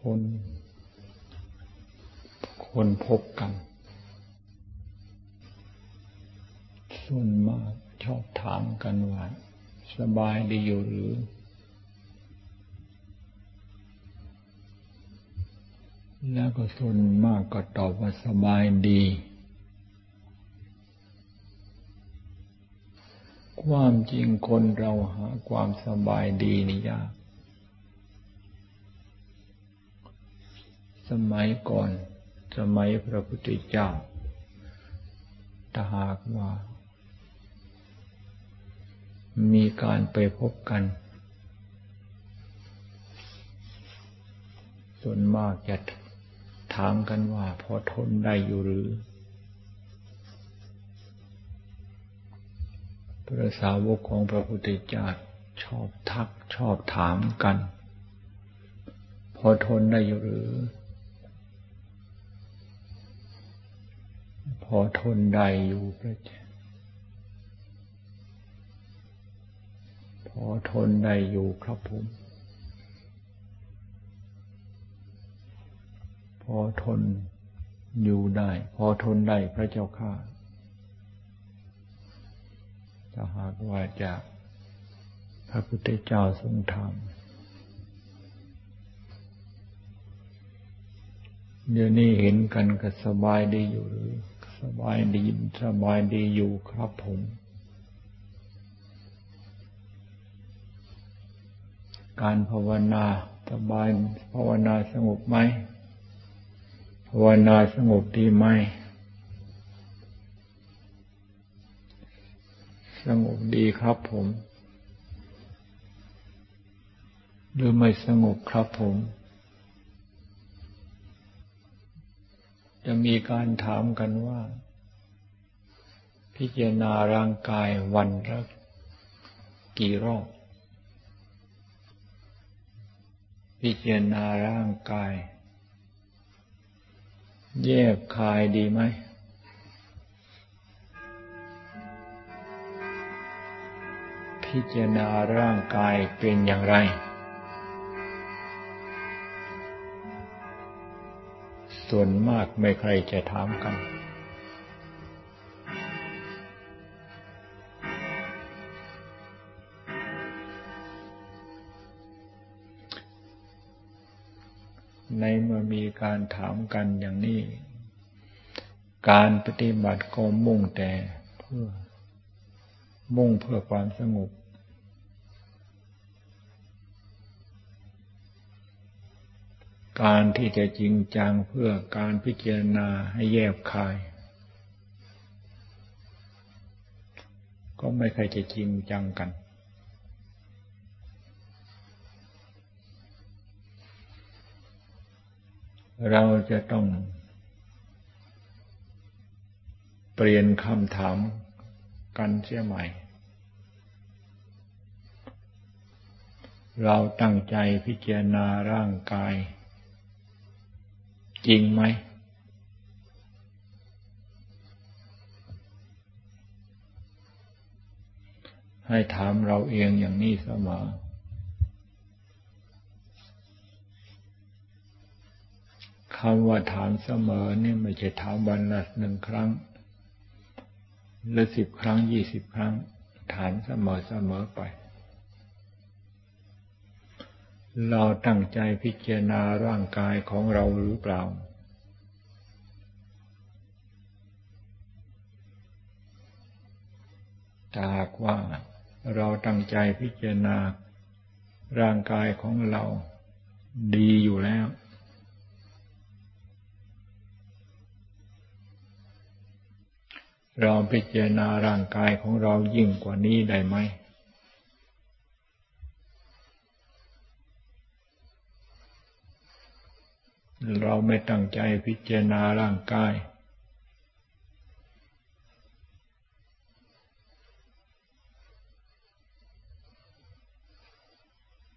คน คนพบกัน ส่วนมากชอบถามกันว่า สบายดีอยู่หรือ แล้วก็ส่วนมากก็ตอบว่าสบายดี ความจริงคนเราหาความสบายดีนี่ยาก สมัยก่อน สมัยพระพุทธเจ้าถ้าหากว่า มีการไปพบกัน ส่วนมากจะถามกันว่าพอทนได้อยู่หรือ พระสาวกของพระพุทธเจ้าชอบทักชอบถามกัน พอทนได้อยู่หรือ อทนได้อยู่พระเจ้าพอทนได้อยู่ครับผม พอทนอยู่ได้ พอทนได้พระเจ้าข้าถ้าหากว่าจะพระพุทธเจ้าทรงธรรมเดี๋ยวนี้เห็นกันก็สบายดีอยู่หรือ สบายดีสบายดีอยู่ครับผม การภาวนาสบายภาวนาสงบไหมภาวนาสงบดีไหมสงบดีครับผม หรือไม่สงบครับผม จะมีการถามกันว่า พิจารณาร่างกายวันละกี่รอบ พิจารณาร่างกาย แยบคายดีไหมพิจารณาร่างกายเป็นอย่างไร ส่วนมากไม่ใครจะถามกัน ในเมื่อมีการถามกันอย่างนี้ การปฏิบัติก็มุ่งแต่เพื่อมุ่งเพื่อความสงบ การที่จะจริงจังเพื่อการพิจารณาให้แยบคาย ก็ไม่ใครจะจริงจังกัน เราจะต้อง เปลี่ยนคำถามกันเสียใหม่ เราตั้งใจพิจารณาร่างกาย จริงไหม ให้ถามเราเองอย่างนี้เสมอคำว่าถามเสมอนี่ไม่ใช่ถามวันละหนึ่งครั้ง หรือสิบครั้งยี่สิบครั้ง ถามเสมอเสมอไป เราตั้งใจพิจารณาร่างกายของเราหรือเปล่า ถ้าหากว่าเราตั้งใจพิจารณาร่างกายของเราดีอยู่แล้ว เราพิจารณาร่างกายของเรายิ่งกว่านี้ได้ไหม เราไม่ตั้งใจพิจารณาร่างกาย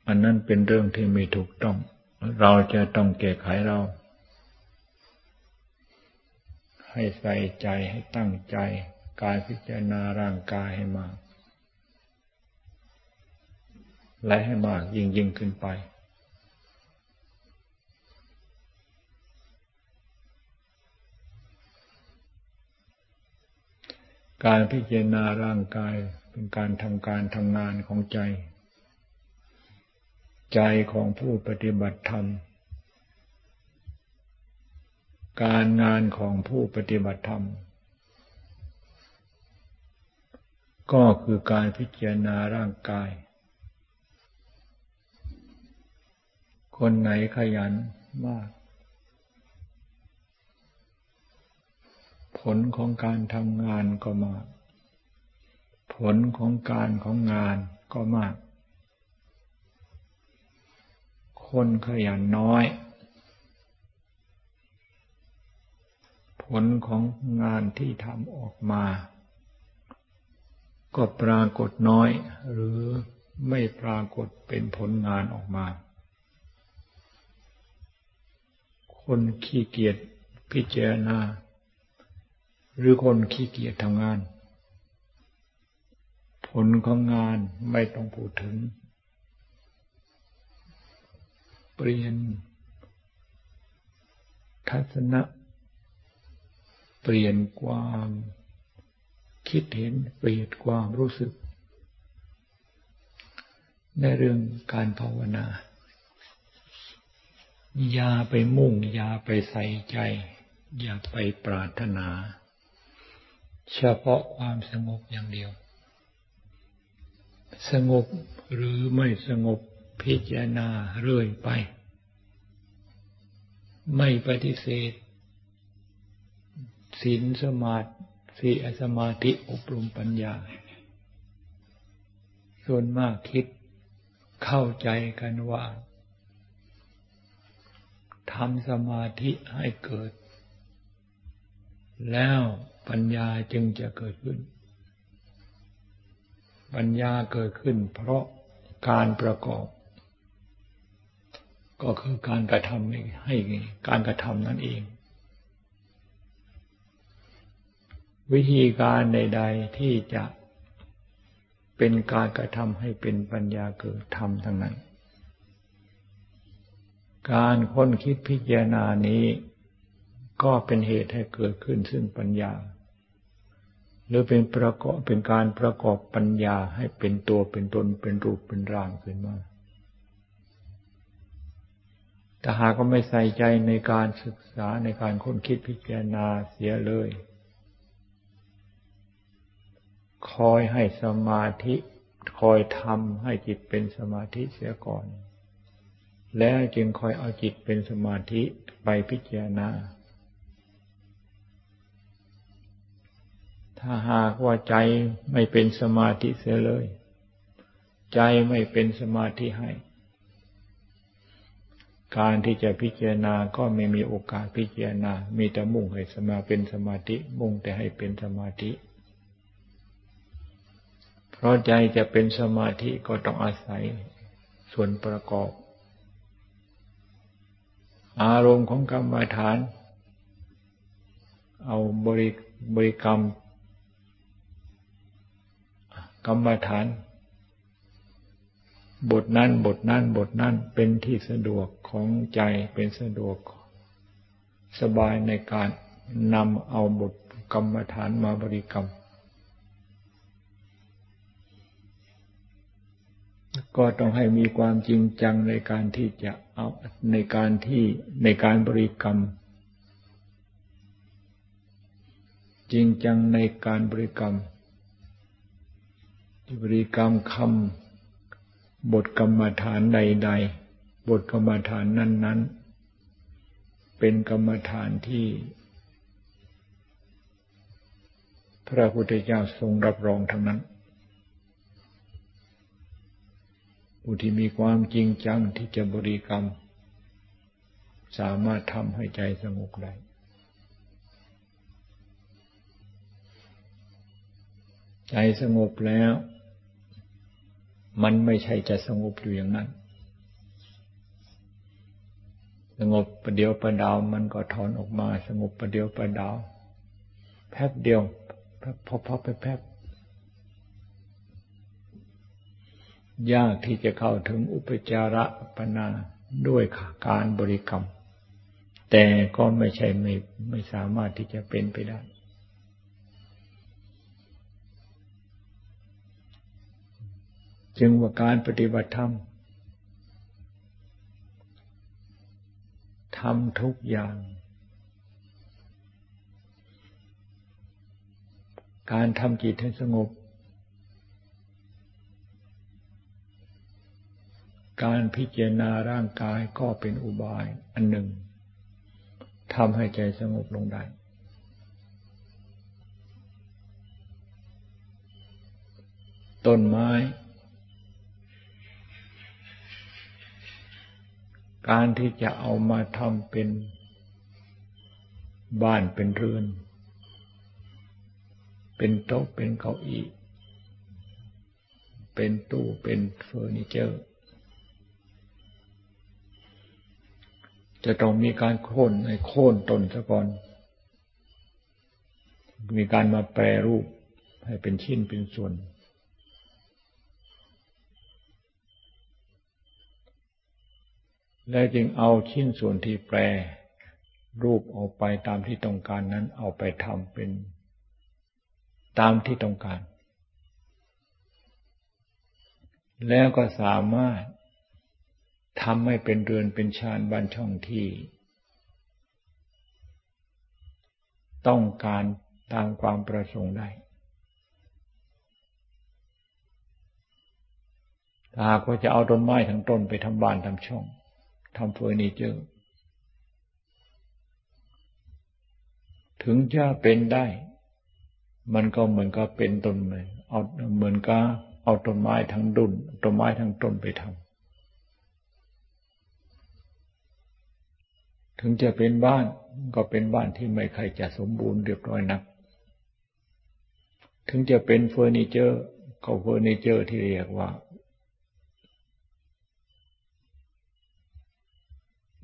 อันนั้นเป็นเรื่องที่ไม่ถูกต้อง เราจะต้องแก้ไขเรา ให้ใส่ใจให้ตั้งใจ การพิจารณาร่างกายให้มาก และให้มากยิ่งยิ่งขึ้นไป การพิจารณาร่างกายเป็นการทำการทำงานของใจ ใจของผู้ปฏิบัติธรรม การงานของผู้ปฏิบัติธรรม ก็คือการพิจารณาร่างกาย คนไหนขยันมาก ผลของการทำงานก็มาก ผลของการของงานก็มาก คนขยันน้อย ผลของงานที่ทำออกมา ก็ปรากฏน้อย หรือไม่ปรากฏเป็นผลงานออกมา คนขี้เกียจพิจารณา หรือคนขี้เกียจทำงาน ผลของงานไม่ต้องพูดถึง เปลี่ยน ทัศนะ เปลี่ยนความคิดเห็นเปลี่ยนความรู้สึก ในเรื่องการภาวนา อย่าไปมุ่ง อย่าไปใส่ใจ อย่าไปปรารถนา เฉพาะความสงบอย่างเดียว สงบหรือไม่สงบพิจารณาเรื่อยไป ไม่ปฏิเสธศีลสมาธิสมาธิอบรมปัญญา ส่วนมากคิดเข้าใจกันว่าทำสมาธิให้เกิด แล้ว ปัญญาจึงจะเกิดขึ้น ปัญญาเกิดขึ้น เพราะการประกอบ ก็คือการกระทำให้การกระทำนั่นเอง วิธีการใด ๆที่จะเป็นการกระทำให้เป็นปัญญาเกิดธรรมทั้งนั้น การค้นคิดพิจารณานี้ก็เป็นเหตุให้เกิดขึ้นซึ่งปัญญา หรือเป็นประกอบเป็นการประกอบปัญญาให้เป็นตัวเป็นตนเป็นรูปเป็นร่างขึ้นมาแต่หากก็ไม่ใส่ใจในการศึกษาในการค้นคิดพิจารณาเสียเลย คอยให้สมาธิคอยทำให้จิตเป็นสมาธิเสียก่อน แล้วจึงคอยเอาจิตเป็นสมาธิไปพิจารณา ถ้าหากว่าใจไม่เป็นสมาธิเสียเลย ใจไม่เป็นสมาธิให้ การที่จะพิจารณาก็ไม่มีโอกาสพิจารณา มีแต่มุ่งให้สมาเป็นสมาธิ มุ่งแต่ให้เป็นสมาธิ เพราะใจจะเป็นสมาธิก็ต้องอาศัยส่วนประกอบ อารมณ์ของกรรมฐาน เอาบริบริกรรม กรรมฐาน บทนั้นบทนั้นบทนั้นเป็นที่สะดวกของใจเป็นสะดวก สบายในการนำเอาบทกรรมฐานมาบริกรรม ก็ต้องให้มีความจริงจังในการที่จะเอาในการที่ในการบริกรรม จริงจังในการบริกรรม บริกรรมคำบทกรรมฐานใด ๆ บทกรรมฐานนั้น ๆ เป็นกรรมฐานที่ พระพุทธเจ้าทรงรับรองทั้งนั้นผู้ที่มีความจริงจังที่จะบริกรรม สามารถทำให้ใจสงบได้ใจสงบแล้ว มันไม่ใช่จะสงบอยู่อย่างนั้น สงบประเดียวประดาวมันก็ถอนออกมา สงบประเดียวประดาวแป๊บเดียวพอพอไปแป๊บยากที่จะเข้าถึงอุปจาระปนาด้วยการบริกรรม แต่ก็ไม่ใช่ไม่ไม่สามารถที่จะเป็นไปได้ จึงว่าการปฏิบัติธรรมทำทุกอย่าง การทำจิตให้สงบ การพิจารณาร่างกายก็เป็นอุบายอันหนึ่งทำให้ใจสงบลงได้ต้นไม้ การที่จะเอามาทำเป็นบ้านเป็นเรือน เป็นโต๊ะเป็นเก้าอี้ เป็นตู้เป็นเฟอร์นิเจอร์ จะต้องมีการโค่นในโค่นต้นซะก่อน มีการมาแปรรูปให้เป็นชิ้นเป็นส่วน แล้วจึงเอาชิ้นส่วนที่แปรรูปออกไปตามที่ต้องการนั้นเอาไปทำเป็นตามที่ต้องการ แล้วก็สามารถทำให้เป็นเรือนเป็นชานบ้านช่องที่ ต้องการตามความประสงค์ได้หากว่าจะเอาต้นไม้ทั้งต้นไปทำบ้านทำช่อง ทำเฟอร์นิเจอร์ ถึงจะเป็นได้ มันก็เหมือนกับเป็นต้นไม้เอาเหมือนกับเอาต้นไม้ทั้งดุนต้นไม้ทั้งต้นไปทำถึงจะเป็นบ้านก็เป็นบ้านที่ไม่ใครจะสมบูรณ์เรียบร้อยนัก ถึงจะเป็นเฟอร์นิเจอร์ก็เฟอร์นิเจอร์ที่เรียกว่า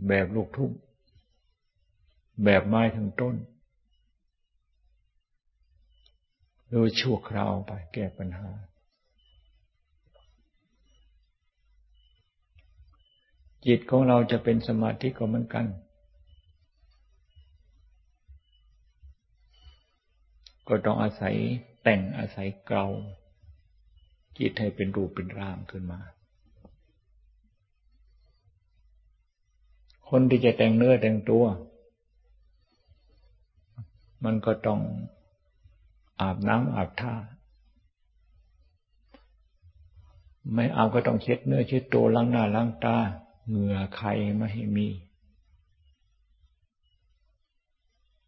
แบบลูกทุ่ง แบบไม้ทั้งต้น โดยชั่วคราวไปแก้ปัญหา จิตของเราจะเป็นสมาธิก็เหมือนกัน ก็ต้องอาศัยแต่งอาศัยเกลาจิตให้เป็นรูปเป็นร่างขึ้นมา คนที่จะแต่งเนื้อแต่งตัว มันก็ต้องอาบน้ำอาบท่า ไม่อาบก็ต้องเช็ดเนื้อเช็ดตัวล้างหน้าล้างตาเหงื่อใครไม่ให้มี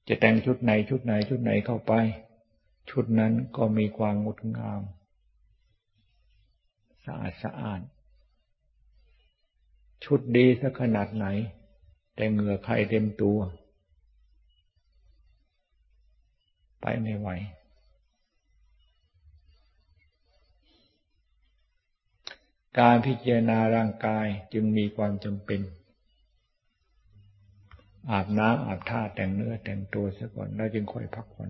จะแต่งชุดไหนชุดไหนชุดไหนเข้าไป ชุดนั้นก็มีความงดงาม สะอาดสะอาด ชุดดีสักขนาดไหน แต่เหงื่อใครเต็มตัว ไปไม่ไหว การพิจารณาร่างกายจึงมีความจำเป็น อาบน้ำอาบท่าแต่งเนื้อแต่งตัวซะก่อนแล้วจึงค่อยพักผ่อน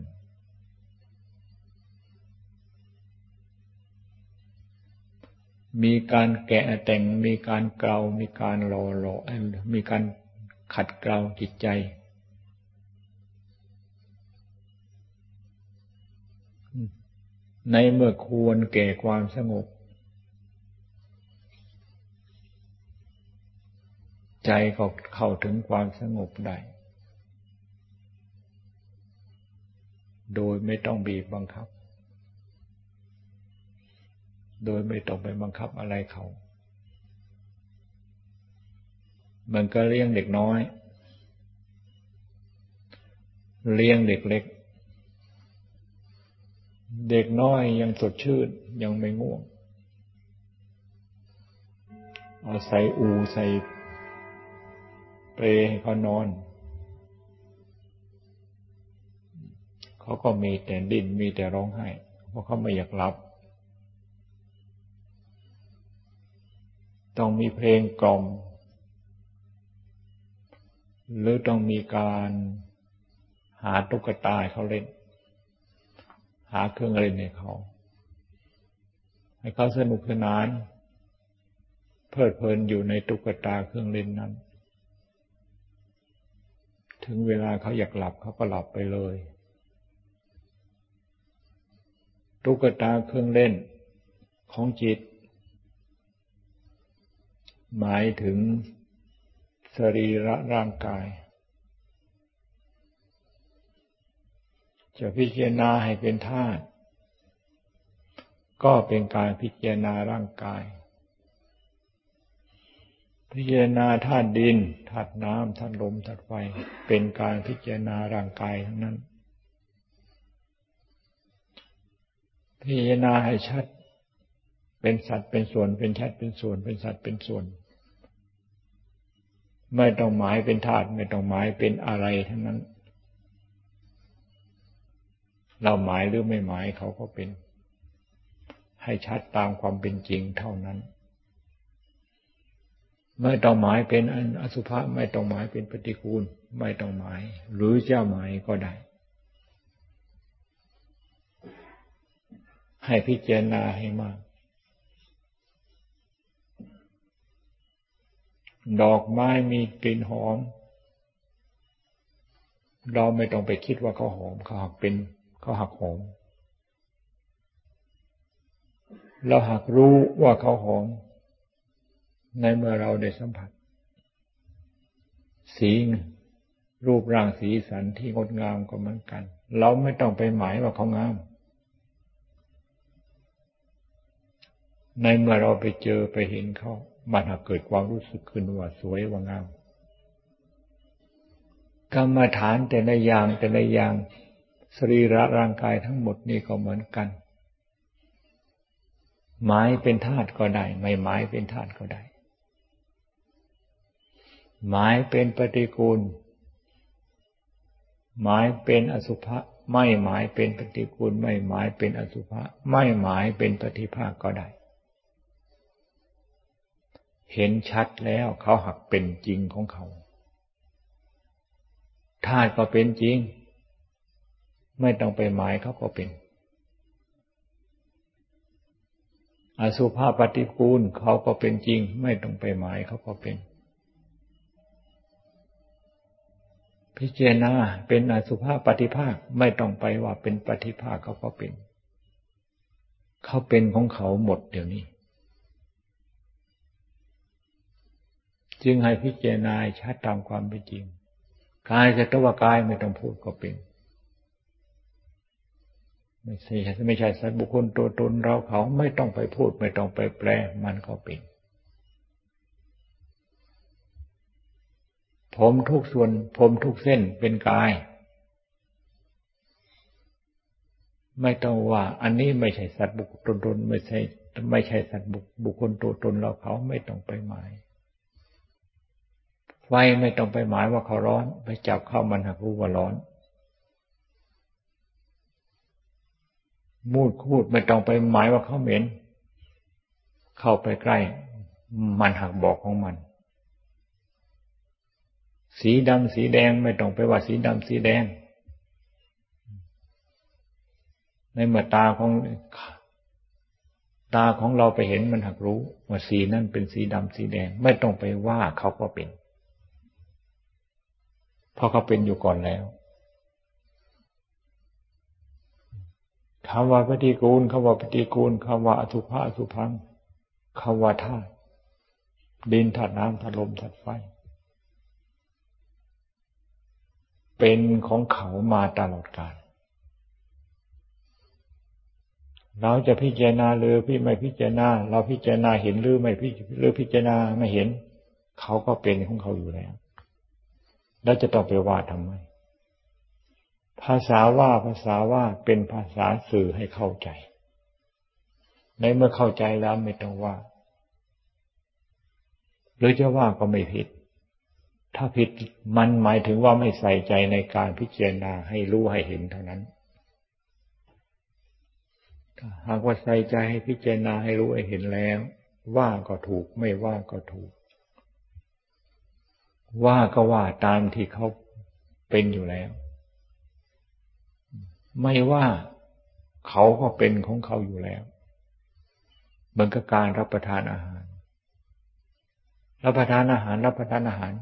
มีการแกะแต่งมีการเกลามีการหล่อหล่อมีการ ขัดเกลาจิตใจ ในเมื่อควรแก่ความสงบ ใจก็เข้าถึงความสงบได้ โดยไม่ต้องบีบบังคับ โดยไม่ต้องไปบังคับอะไรเขา มันก็เลี้ยงเด็กน้อย เลี้ยงเด็กเล็ก เด็กน้อยยังสดชื่นยังไม่ง่วง เอาใส่อูใส่เปรให้เขานอน เขาก็มีแต่ดิ้นมีแต่ร้องไห้ เพราะเขาไม่อยากหลับต้องมีเพลงกล่อม หรือต้องมีการหาตุ๊กตาเขาเล่น หาเครื่องเล่นให้เขา ให้เขาสนุกสนาน เพลิดเพลินอยู่ในตุ๊กตาเครื่องเล่นนั้น ถึงเวลาเขาอยากหลับเขาก็หลับไปเลย ตุ๊กตาเครื่องเล่นของจิต หมายถึง สรีระร่างกาย จะพิจารณาให้เป็นธาตุก็เป็นการพิจารณาร่างกาย พิจารณาธาตุดินธาตุน้ำธาตุลมธาตุไฟเป็นการพิจารณาร่างกายทั้งนั้น พิจารณาให้ชัด เป็นสัตว์เป็นส่วนเป็นชัดเป็นส่วน เป็นสัตว์เป็นส่วน ไม่ต้องหมายเป็นธาตุไม่ต้องหมายเป็นอะไรทั้งนั้น เราหมายหรือไม่หมายเขาก็เป็น ให้ชัดตามความเป็นจริงเท่านั้น ไม่ต้องหมายเป็นอสุภะไม่ต้องหมายเป็นปฏิกูล ไม่ต้องหมาย หรือเจ้าหมายก็ได้ ให้พิจารณาให้มาก ดอกไม้มีกลิ่นหอม เราไม่ต้องไปคิดว่าเขาหอมเขาหักเป็นเขาหักหอม เราหากรู้ว่าเขาหอม ในเมื่อเราได้สัมผัส สีรูปร่างสีสันที่งดงามก็เหมือนกัน เราไม่ต้องไปหมายว่าเขางาม ในเมื่อเราไปเจอไปเห็นเขา มันหากเกิดความรู้สึกขึ้นว่าสวยว่างาม กรรมฐานแต่ละอย่างแต่ละอย่างสรีระร่างกายทั้งหมดนี่ก็เหมือนกันหมายเป็นธาตุก็ได้ ไม่หมายเป็นธาตุก็ได้หมายเป็นปฏิกูลหมายเป็นอสุภะ ไม่หมายเป็นปฏิกูล ไม่หมายเป็นอสุภะ ไม่หมายเป็นปฏิภาคก็ได้ เห็นชัดแล้วเขาหักเป็นจริงของเขาธาตุก็เป็นจริง ไม่ต้องไปหมายเขาก็เป็น อสุภาพปฏิกูลเขาก็เป็นจริง ไม่ต้องไปหมายเขาก็เป็น พิจารณาเป็นอสุภาพปฏิภาคไม่ต้องไปว่าเป็นปฏิภาคเขาก็เป็น เขาเป็นของเขาหมดเดี๋ยวนี้ จึงให้พิจารณาชัดตามความเป็นจริงกายจะตัวกายไม่ต้องพูดก็เป็น ไม่ใช่ไม่ใช่สัตว์บุคคลตัวตนเราเขาไม่ต้องไปพูด ไม่ต้องไปแปลมันก็เป็น ผมทุกส่วน ผมทุกเส้นเป็นกาย ไม่ต้องว่า อันนี้ไม่ใช่สัตว์บุคคลตัวตนไม่ใช่ไม่ใช่สัตว์บุคคลตัวตนเราเขาไม่ต้องไปหมาย ไฟไม่ต้องไปหมายว่าเขาร้อน ไปจับเข้ามันหักรู้ว่าร้อน มูดคูดไม่ต้องไปหมายว่าเขาเหม็น เข้าไปใกล้ มันหักบอกของมัน สีดำสีแดงไม่ต้องไปว่าสีดำสีแดง ในเมื่อตาของตาของเราไปเห็นมันหักรู้ว่าสีนั่นเป็นสีดำสีแดง ไม่ต้องไปว่าเขาก็เป็น ราะเขาเป็นอยู่ก่อนแล้วคำว่าปฏิกูลคำว่าปฏิกูลคำว่าอสุภะอสุพังคำว่าธาตุดินธาตุน้ำธาตุลมธาตุไฟ เป็นของเขามาตลอดกาลเราจะพิจารณาหรือพี่ไม่พิจารณา เราพิจารณาเห็นหรือไม่พิหรือพิจารณาไม่เห็น เขาก็เป็นของเขาอยู่แล้ว แล้วจะต้องไปว่าทำไม ภาษาว่าภาษาว่าเป็นภาษาสื่อให้เข้าใจ ในเมื่อเข้าใจแล้วไม่ต้องว่า หรือจะว่าก็ไม่ผิด ถ้าผิดมันหมายถึงว่าไม่ใส่ใจในการพิจารณาให้รู้ให้เห็นเท่านั้นหากว่าใส่ใจให้พิจารณาให้รู้ให้เห็นแล้ว ว่าก็ถูกไม่ว่าก็ถูก ว่าก็ว่าตามที่เขาเป็นอยู่แล้ว ไม่ว่าเขาก็เป็นของเขาอยู่แล้วเหมือนกับการรับประทานอาหาร รับประทานอาหาร รับประทานอาหาร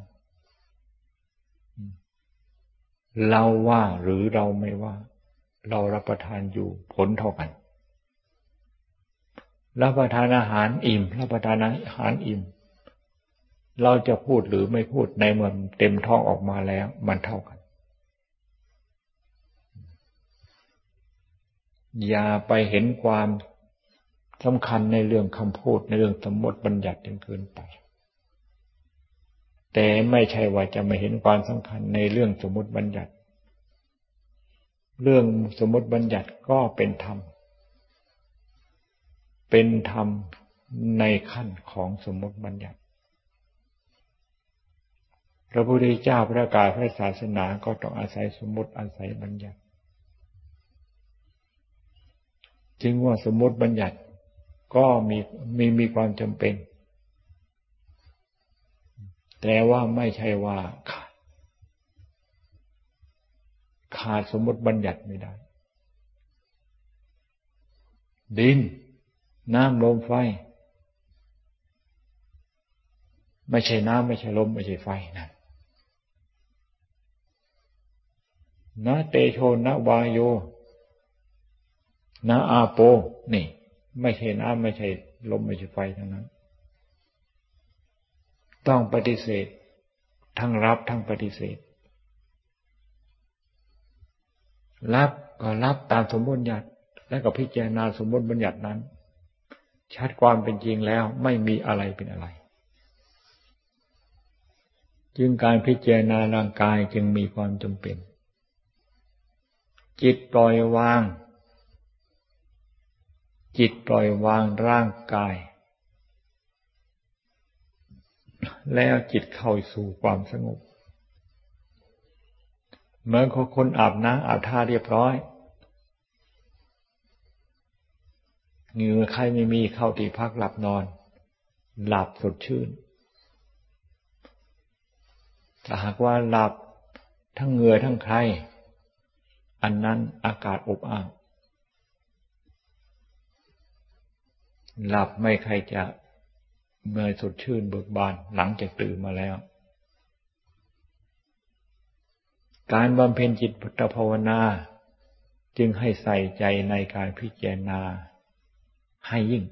เราว่าหรือเราไม่ว่า เรารับประทานอยู่ผลเท่ากัน รับประทานอาหารอิ่ม รับประทานอาหารอิ่ม เราจะพูดหรือไม่พูดในเมื่อเต็มท้องออกมาแล้ว มันเท่ากัน อย่าไปเห็นความสำคัญในเรื่องคำพูดในเรื่องสมมติบัญญัติจนเกินไป แต่ไม่ใช่ว่าจะไม่เห็นความสำคัญในเรื่องสมมติบัญญัติ เรื่องสมมติบัญญัติก็เป็นธรรม เป็นธรรมในขั้นของสมมติบัญญัติ พระพุทธเจ้าประกาศพระศาสนาก็ต้องอาศัยสมมติอาศัยบัญญัติ จึงว่าสมมติบัญญัติก็มีมีมีความจำเป็น แต่ว่าไม่ใช่ว่าขาดขาดสมมติบัญญัติไม่ได้ ดิน น้ำลมไฟ ไม่ใช่น้ำไม่ใช่ลม ไม่ใช่ไฟนะ นะเตโชนะวายโยนะอาโป นี่ ไม่ใช่น้ำไม่ใช่ลมไม่ใช่ไฟทั้งนั้น ต้องปฏิเสธ ทั้งรับทั้งปฏิเสธ รับก็รับตามสมบูรณ์ญาติและก็พิจารณาสมบูรณ์บัญญัตินั้น ชัดความเป็นจริงแล้วไม่มีอะไรเป็นอะไร จึงการพิจารณาร่างกายจึงมีความจำเป็น จิตปล่อยวาง จิตปล่อยวางร่างกาย แล้วจิตเข้าสู่ความสงบเหมือนคนอาบน้ำอาบท่าเรียบร้อยเหงื่อใครไม่มีเข้าตีพักหลับนอน หลับสดชื่นถ้าหากว่าหลับทั้งเหงื่อทั้งใคร อันนั้นอากาศอบอ้าวหลับไม่ใครจะเมื่อสดชื่นเบิกบานหลังจากตื่นมาแล้ว การบำเพ็ญจิตพุทธภาวนา จึงให้ใส่ใจในการพิจารณาให้ยิ่ง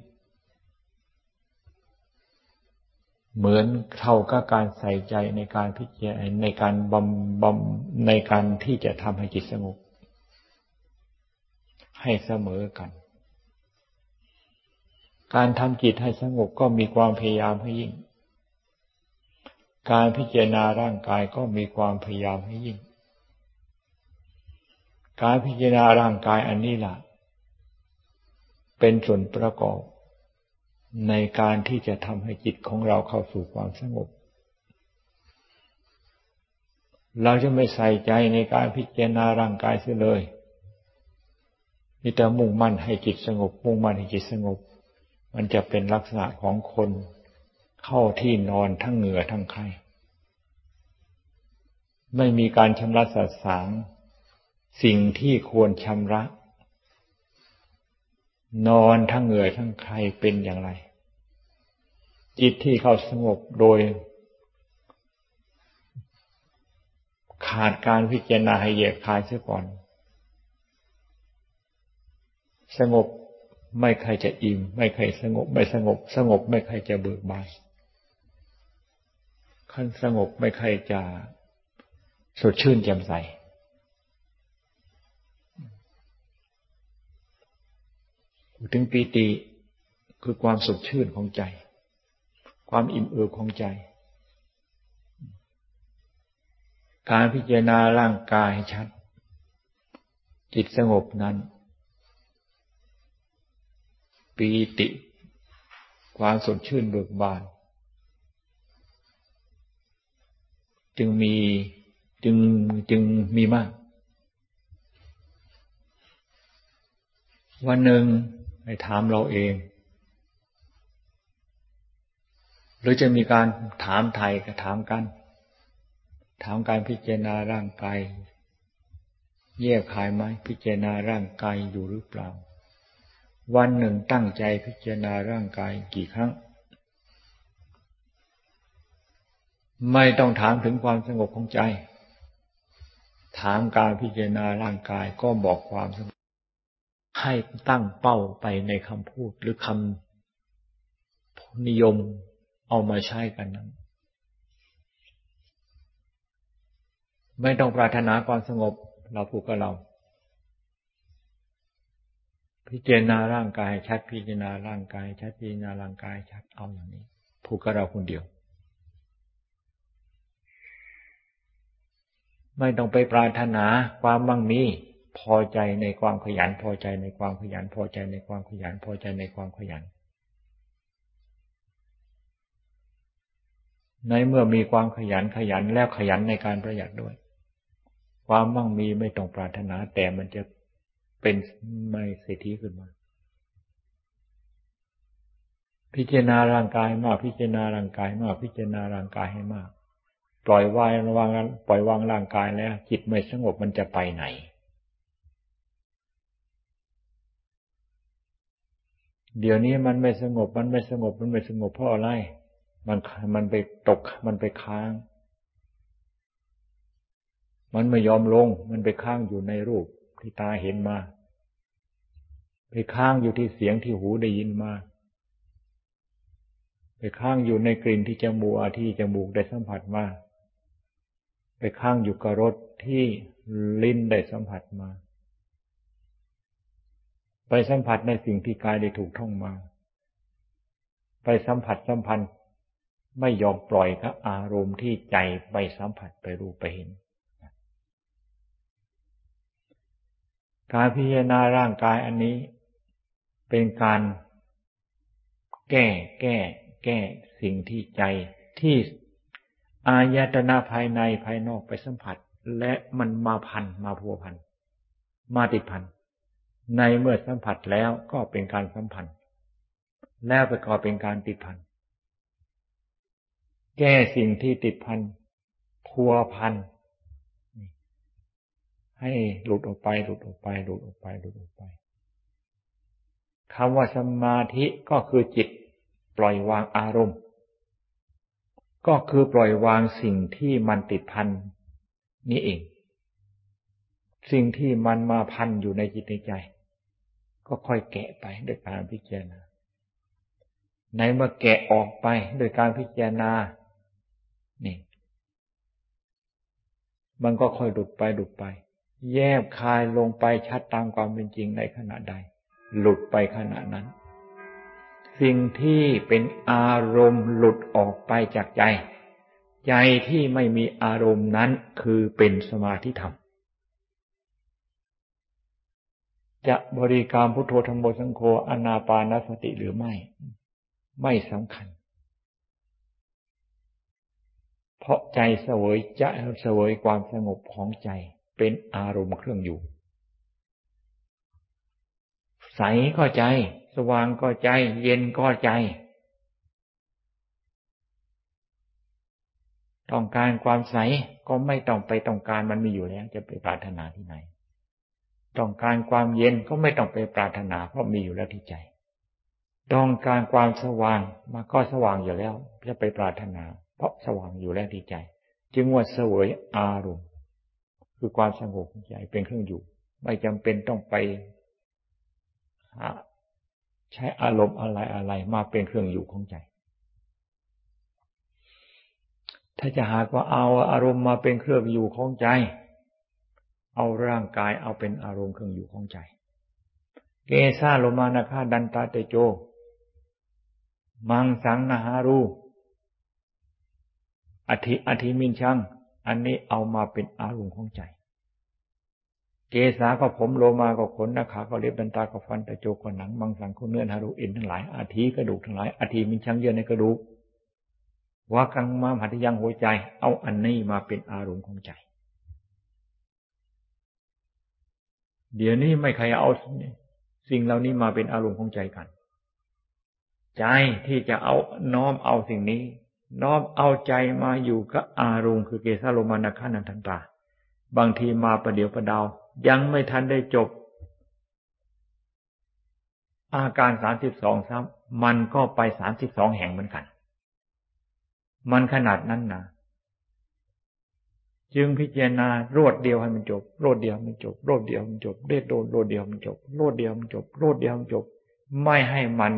เหมือนเท่ากับการใส่ใจในการพิจารณาในการบำบำในการที่จะทำให้จิตสงบ ให้เสมอกัน การทำจิตให้สงบก็มีความพยายามให้ยิ่ง การพิจารณาร่างกายก็มีความพยายามให้ยิ่ง การพิจารณาร่างกายอันนี้ล่ะ เป็นส่วนประกอบในการที่จะทำให้จิตของเราเข้าสู่ความสงบ เราจะไม่ใส่ใจในการพิจารณาร่างกายเสียเลย มีแต่มุ่งมั่นให้จิตสงบ มุ่งมั่นให้จิตสงบ มันจะเป็นลักษณะของคนเข้าที่นอนทั้งเหงื่อทั้งไข้ไม่มีการชำระสัสาง สิ่งที่ควรชำระ นอนทั้งเหงื่อทั้งไข้เป็นอย่างไร จิตที่เข้าสงบโดย ขาดการพิจารณาให้แยกคายเสียก่อน สงบไม่ใครจะอิ่ม ไม่ใครสงบ ไม่สงบ สงบไม่ใครจะเบิกบานขั้นสงบไม่ใครจะสดชื่นแจ่มใสถึงปีติคือความสดชื่นของใจ ความอิ่มเอิบของใจ การพิจารณาร่างกายชัด จิตสงบนั้น ปีติ ความสดชื่นเบิกบาน จึงมีจึงจึงมีมาก วันหนึ่งไปถามเราเอง หรือจะมีการถามไทยก็ถามกัน ถามการพิจารณาร่างกายแยกขายไหมพิจารณาร่างกายอยู่หรือเปล่า วันหนึ่งตั้งใจพิจารณาร่างกายกี่ครั้ง ไม่ต้องถามถึงความสงบของใจ ถามการพิจารณาร่างกายก็บอกความสงบให้ตั้งเป้าไปในคำพูดหรือคำนิยมเอามาใช้กันนั้น ไม่ต้องปรารถนาความสงบเราผูกกับเรา พิจารณาร่างกายชัดพิจารณาร่างกายชัดพิจารณาร่างกายชัดเอาอย่างนี้พูดกับเราคนเดียว ไม่ต้องไปปรารถนาความมั่งมีพอใจในความขยัน พอใจในความขยัน พอใจในความขยัน พอใจในความขยัน ในเมื่อมีความขยันขยันแล้วขยันในการประหยัดด้วย ความมั่งมีไม่ต้องปรารถนาแต่มันจะ เป็นไม่เศรษฐีขึ้นมา พิจารณาร่างกายมาก พิจารณาร่างกายมาก พิจารณาร่างกายให้มาก ปล่อยวางวางปล่อยวางร่างกายแล้ว จิตไม่สงบมันจะไปไหน เดี๋ยวนี้มันไม่สงบมันไม่สงบมันไม่สงบเพราะอะไร มันมันไปตกมันไปค้างมันไม่ยอมลง มันไปค้างอยู่ในรูป ที่ตาเห็นมา ไปค้างอยู่ที่เสียงที่หูได้ยินมา ไปค้างอยู่ในกลิ่นที่จมูกที่จมูกได้สัมผัสมา ไปค้างอยู่กับรสที่ลิ้นได้สัมผัสมา ไปสัมผัสในสิ่งที่กายได้ถูกท่องมา ไปสัมผัสสัมพันธ์ไม่ยอมปล่อยกับอารมณ์ที่ใจไปสัมผัสไปรู้ไปเห็น การพิจารณาร่างกายอันนี้ เป็นการแก้แก้แก้สิ่งที่ใจที่อายตนะภายในภายนอกไปสัมผัส และมันมาพันมาพัวพันมาติดพันในเมื่อสัมผัสแล้วก็เป็นการสัมพันธ์ แล้วไปก็เป็นการติดพันแก้สิ่งที่ติดพันพัวพัน ให้หลุดออกไป หลุดออกไป หลุดออกไป หลุดออกไปคำว่าสมาธิก็คือจิตปล่อยวางอารมณ์ ก็คือปล่อยวางสิ่งที่มันติดพันนี้เอง สิ่งที่มันมาพันอยู่ในจิตในใจ ก็ค่อยแกะไปด้วยการพิจารณา ในเมื่อแกะออกไปโดยการพิจารณา นี่ มันก็ค่อยหลุดไปหลุดไป แยบคายลงไปชัดตามความเป็นจริงในขณะใด หลุดไปขณะนั้น สิ่งที่เป็นอารมณ์หลุดออกไปจากใจ ใจที่ไม่มีอารมณ์นั้นคือเป็นสมาธิธรรม จะบริกรรมพุทโธธรรมโมสังโฆอนาปานสติหรือไม่ ไม่สำคัญเพราะใจเสวยจะเสวยความสงบของใจ เป็นอารมณ์เครื่องอยู่ ใสก็ใจ สว่างก็ใจ เย็นก็ใจ ต้องการความใสก็ไม่ต้องไปต้องการมันมีอยู่แล้ว จะไปปรารถนาที่ไหน ต้องการความเย็นก็ไม่ต้องไปปรารถนาเพราะมีอยู่แล้วที่ใจ ต้องการความสว่างมาก็สว่างอยู่แล้ว จะไปปรารถนา เพราะสว่างอยู่แล้วที่ใจ จึงว่าเสวยอารมณ์ คือความสงบใจเป็นเครื่องอยู่ ไม่จำเป็นต้องไปใช้อารมณ์อะไรอะไรมาเป็นเครื่องอยู่ของใจ ถ้าจะหากว่าเอาอารมณ์มาเป็นเครื่องอยู่ของใจ เอาร่างกายเอาเป็นอารมณ์เครื่องอยู่ของใจ เกซาโลมานาคาดันตาเตโจ มังสังนาฮารูอธิอธิมินชัง อันนี้เอามาเป็นอารมณ์ของใจ เกษาก็ผมโลมาก็ขนนาขาก็เล็บดันตาก็ฟันตะโจก็หนังมังสังคุเนื้อหารุอินทั้งหลายอาทิกระดูกทั้งหลายอาทิมินชังเยื่อในกระดูกว่ากังมาหัตยังหัวใจ เอาอันนี้มาเป็นอารมณ์ของใจ เดี๋ยวนี้ไม่ใครเอาสิ่งเหล่านี้มาเป็นอารมณ์ของใจกัน ใจที่จะเอาน้อมเอาสิ่งนี้ น้อมเอาใจมาอยู่กับอารมณ์คือเกสาลมานาคานันทันตา บางทีมาประเดี๋ยวประดาว ยังไม่ทันได้จบ อาการสามสิบสองซ้ำมันก็ไปสามสิบสองแห่งเหมือนกัน มันขนาดนั้นนะจึงพิจารณารวดเดียวให้มันจบรวดเดียวมันจบรวดเดียวมันจบเด็ดโดนรวดเดียวมันจบรวดเดียวมันจบรวดเดียวมันจบ ไม่ให้มัน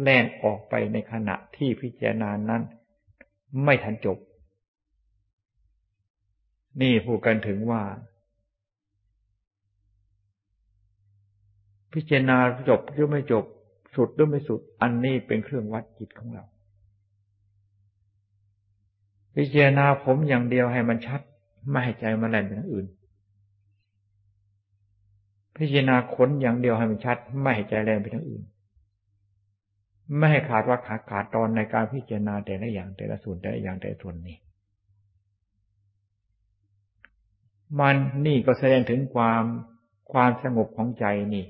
แล่นออกไปในขณะที่พิจารณานั้น ไม่ทันจบ นี่พูดกันถึงว่า พิจารณาจบหรือไม่จบ สุดหรือไม่สุด อันนี้เป็นเครื่องวัดจิตของเรา พิจารณาผมอย่างเดียวให้มันชัด ไม่ให้ใจมันแล่นไปทางอื่น พิจารณาขนอย่างเดียวให้มันชัด ไม่ให้ใจแล่นไปทางอื่น ไม่ให้ขาดว่าขาดขาดตอนในการพิจารณาแต่ละอย่างแต่ละส่วนแต่ละอย่างแต่ละส่วนนี้ มันนี่ก็แสดงถึงความความสงบของใจนี่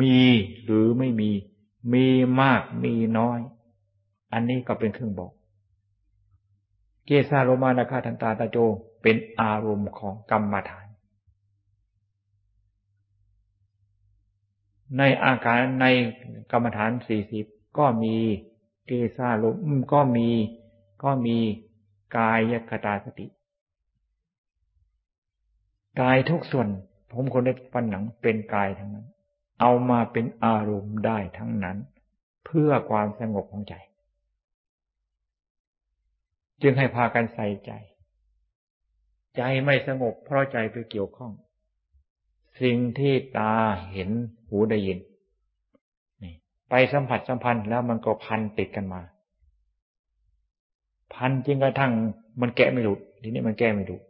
มีหรือไม่มี มีมากมีน้อย อันนี้ก็เป็นเครื่องบอก เกสาโรมานาคาทันตาตาโจเป็นอารมณ์ของกรรมฐาน ในอาการในกรรมฐานสี่สิบก็มีเกสาลมก็มีก็มีกายคตาสติ กายทุกส่วน ผมคนได้ฟันหนังเป็นกายทั้งนั้น เอามาเป็นอารมณ์ได้ทั้งนั้น เพื่อความสงบของใจ จึงให้พากันใส่ใจ ใจไม่สงบเพราะใจไปเกี่ยวข้อง สิ่งที่ตาเห็นหูได้ยินนี่ไปสัมผัสสัมพันธ์แล้วมันก็พันติดกันมา พันจริงกระทั่งมันแกะไม่หลุดทีนี้มันแก้ไม่หลุด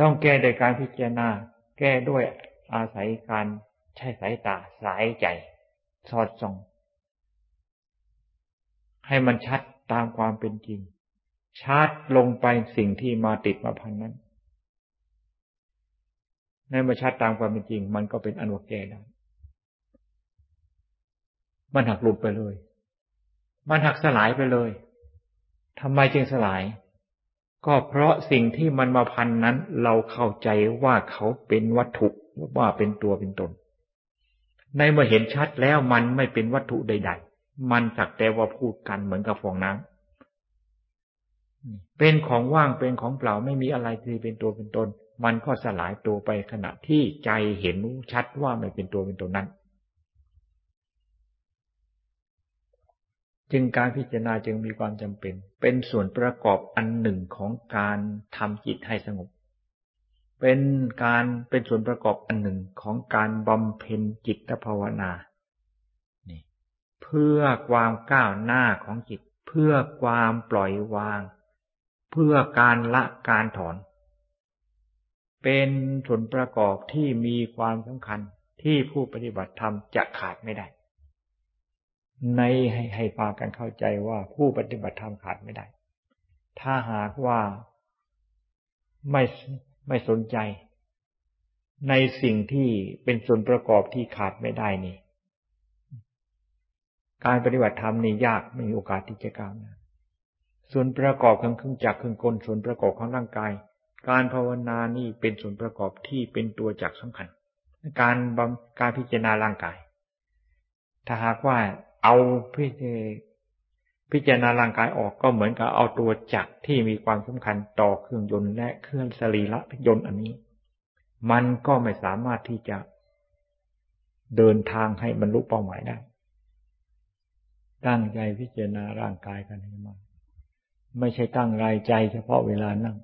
ต้องแก้โดยการพิจารณา แก้ด้วยอาศัยการใช้สายตาสายใจ สอดส่อง ให้มันชัดตามความเป็นจริงชัดลงไปสิ่งที่มาติดมาพันนั้น ในมาชัดตามความเป็นจริง มันก็เป็นอนุแก้ได้มันหักหลุดไปเลย มันหักสลายไปเลยทำไมจึงสลาย ก็เพราะสิ่งที่มันมาพันนั้น เราเข้าใจว่าเขาเป็นวัตถุว่าเป็นตัวเป็นตน ในเมื่อเห็นชัดแล้วมันไม่เป็นวัตถุใด ๆ มันสักแต่ว่าพูดกันเหมือนกับฟองน้ำเป็นของว่างเป็นของเปล่าไม่มีอะไรที่เป็นตัวเป็นตน มันก็สลายตัวไปขณะที่ใจเห็นชัดว่าไม่เป็นตัวเป็นตนนั้น จึงการพิจารณาจึงมีความจำเป็น เป็นส่วนประกอบอันหนึ่งของการทำจิตให้สงบ เป็นการเป็นส่วนประกอบอันหนึ่งของการบำเพ็ญจิตภาวนาเพื่อความก้าวหน้าของจิต เพื่อความปล่อยวาง เพื่อการละการถอน เป็นส่วนประกอบที่มีความสำคัญที่ผู้ปฏิบัติธรรมจะขาดไม่ได้ ในให้ให้พากันเข้าใจว่าผู้ปฏิบัติธรรมขาดไม่ได้ ถ้าหากว่าไม่ไม่สนใจ ในสิ่งที่เป็นส่วนประกอบที่ขาดไม่ได้นี่ การปฏิบัติธรรมนี่ยากไม่มีโอกาสที่จะก้าวหน้าส่วนประกอบของเครื่องจักรเครื่องกลส่วนประกอบของร่างกาย การภาวนานี่เป็นส่วนประกอบที่เป็นตัวจักรสำคัญ การบำการพิจารณาร่างกาย ถ้าหากว่าเอาพิพิจารณาร่างกายออกก็เหมือนกับเอาตัวจักรที่มีความสำคัญต่อเครื่องยนต์และเครื่องสรีระยนต์อันนี้ มันก็ไม่สามารถที่จะเดินทางให้บรรลุเป้าหมายได้ ตั้งใจพิจารณาร่างกายกันให้มากไม่ใช่ตั้งรายใจเฉพาะเวลานั่ง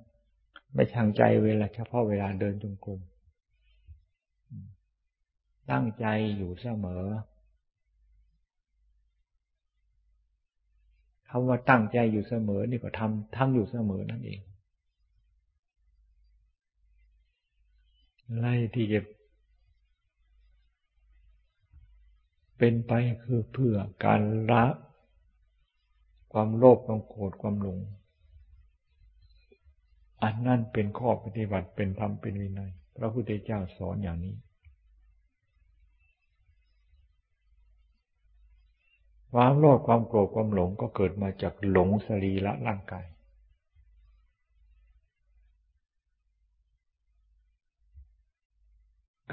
ไม่ทางใจเวลาเฉพาะเวลาเดินจงกรมตั้งใจอยู่เสมอคำว่าตั้งใจอยู่เสมอ นี่ก็ทำทำอยู่เสมอนั่นเองไล่ที่จะเป็นไปคือเพื่อการละความโลภความโกรธความหลง อันนั่นเป็นข้อปฏิบัติเป็นธรรมเป็นวินัย พระพุทธเจ้าสอนอย่างนี้ ความโลภความโกรธความหลงก็เกิดมาจากหลงสรีละร่างกาย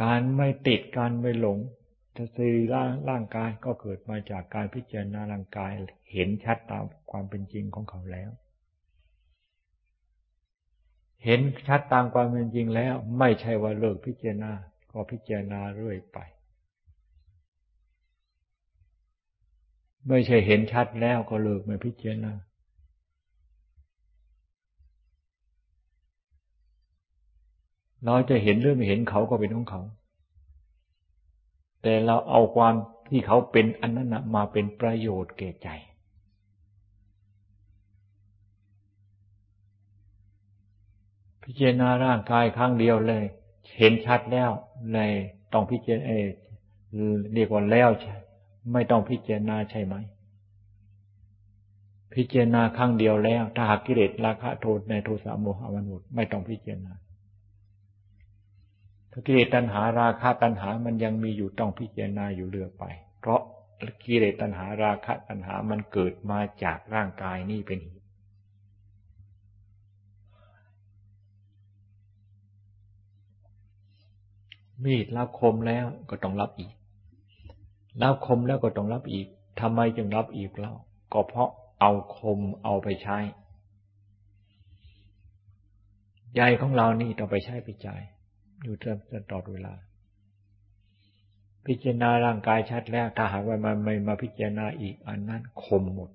การไม่ติดการไม่หลงสรีระร่างกายก็เกิดมาจากการพิจารณาร่างกายเห็นชัดตามความเป็นจริงของเขาแล้ว เห็นชัดตามความเป็นจริงแล้ว ไม่ใช่ว่าเลิกพิจารณา ก็พิจารณาเรื่อยไป ไม่ใช่เห็นชัดแล้วก็เลิกไม่พิจารณาเราจะเห็นเรื่องไม่เห็นเขาก็เป็นของเขา แต่เราเอาความที่เขาเป็นอันนั้นมาเป็นประโยชน์แก่ใจ พิจารณาร่างกายครั้งเดียวเลย เห็นชัดแล้วเลยต้องพิจารณาเรียกว่าแล้วใช่ไม่ต้องพิจารณาใช่ไหม พิจารณาครั้งเดียวแล้ว ถ้าหากกิเลสราคะโทษในโทสะโมหะวันหมดไม่ต้องพิจารณาถ้ากิเลสตัณหาราคะตัณหามันยังมีอยู่ต้องพิจารณาอยู่เรื่อยไป เพราะกิเลสตัณหาราคะตัณหามันเกิดมาจากร่างกายนี่เป็นเหตุ มีดรับคมแล้วก็ต้องรับอีก รับคมแล้วก็ต้องรับอีกทำไมจึงรับอีกเล่าก็เพราะเอาคมเอาไปใช้ใจของเรานี่ต้องไปใช้ไปจ่ายอยู่ตลอดเวลา พิจารณาร่างกายชัดแล้ว ถ้าหากว่ามันไม่มาพิจารณาอีกอันนั้นคมหมด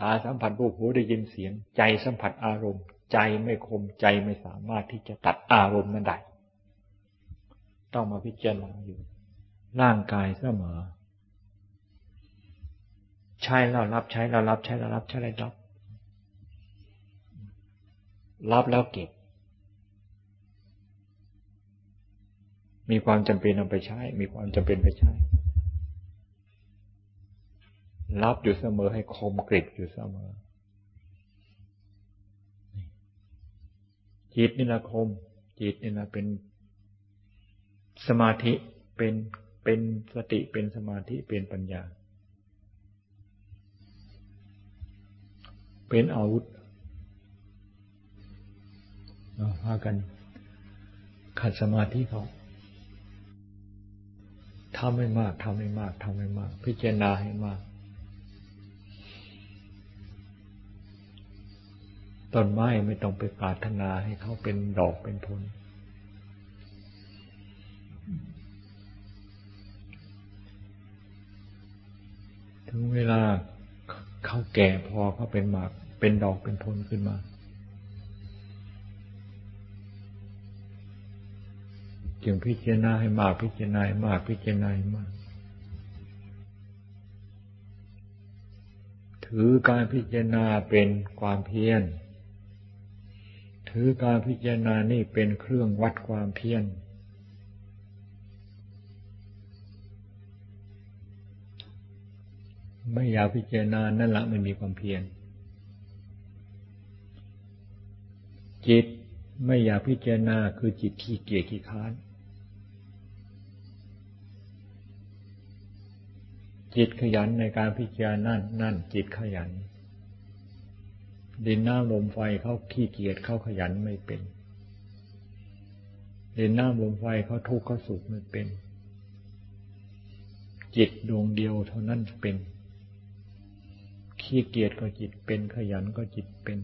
ตาสัมผัสรูปหูได้ยินเสียง ใจสัมผัสอารมณ์ ใจไม่คมใจไม่สามารถที่จะตัดอารมณ์นั้นได้ต้องมาพิจารณาอยู่ ร่างกายเสมอ ใช้แล้วรับใช้แล้วรับใช้แล้วรับใช้แล้วรับ รับแล้วเก็บ มีความจำเป็นเอาไปใช้ มีความจำเป็นไปใช้ รับอยู่เสมอให้คมกริบอยู่เสมอ จิตนี่ละคม จิตนี่ละเป็นสมาธิเป็นเป็นสติเป็นสมาธิเป็นปัญญา เป็นอาวุธเพากันขัดสมาธิเขาทำไม่มากทำไม่มากทำไม่มาก พิจารณาให้มาก ต้นไม้ไม่ต้องไปปรารถนาให้เขาเป็นดอกเป็นผล ถึงเวลาเขาแก่พอเขาเป็นหมาก เป็นดอกเป็นผลขึ้นมา จึงพิจารณาให้มากพิจารณามากพิจารณามากถือการพิจารณาเป็นความเพียร ถือการพิจารณานี่เป็นเครื่องวัดความเพียร ไม่อยากพิจารณานั่นละไม่มีความเพียร จิตไม่อยากพิจารณาคือจิตขี้เกียจขี้ค้าน จิตขยันในการพิจารณานั่นจิตขยัน ดินน้ำลมไฟเขาขี้เกียจเขาขยันไม่เป็น ดินน้ำลมไฟเขาทุกข์เขาสุขไม่เป็น จิตดวงเดียวเท่านั้นเป็น ขี้เกียจก็จิตเป็นขยันก็จิตเป็น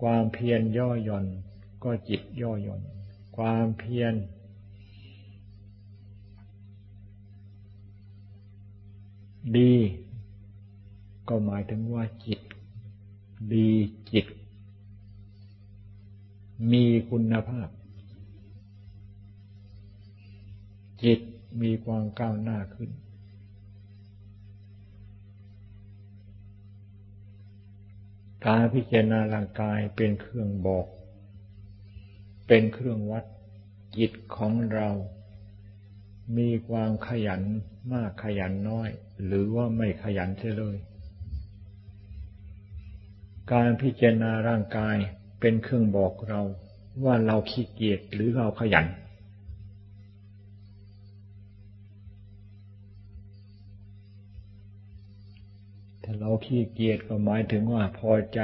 ความเพียรย่อหย่อนก็จิตย่อหย่อน ความเพียรดี ก็หมายถึงว่าจิต ดีจิต มีคุณภาพ จิตมีความก้าวหน้าขึ้น การพิจารณาร่างกายเป็นเครื่องบอก เป็นเครื่องวัด จิตของเรา มีความขยันมากขยันน้อย หรือว่าไม่ขยันเสียเลย การพิจารณาร่างกายเป็นเครื่องบอกเราว่าเราขี้เกียจหรือเราขยัน ถ้าเราขี้เกียจก็หมายถึงว่าพอใจ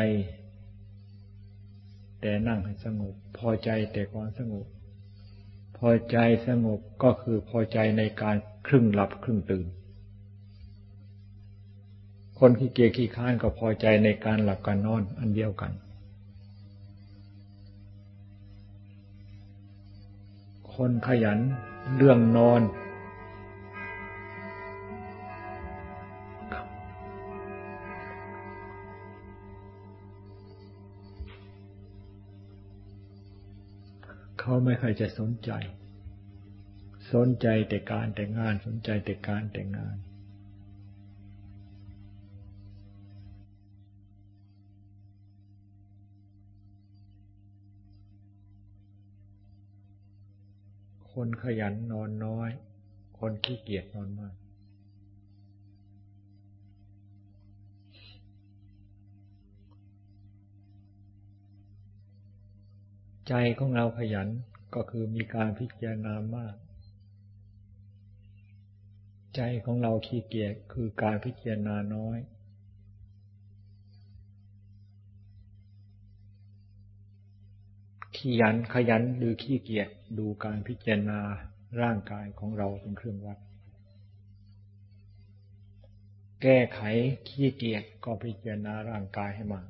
แต่นั่งให้สงบ พอใจแต่ความสงบ พอใจสงบก็คือพอใจในการครึ่งหลับครึ่งตื่น คนขี้เกียจขี้ค้านก็พอใจในการหลับการนอนอันเดียวกัน คนขยันเรื่องนอน เขาไม่เคยจะสนใจ สนใจแต่การแต่งงานสนใจแต่การแต่งงาน คนขยันนอนน้อย คนขี้เกียจนอนมาก ใจของเราขยันก็คือมีการพิจารณามาก ใจของเราขี้เกียจคือการพิจารณาน้อย ขี้ยันขยันหรือขี้เกียจดูการพิจารณาร่างกายของเราเป็นเครื่องวัด แก้ไขขี้เกียจก็พิจารณาร่างกายให้มาก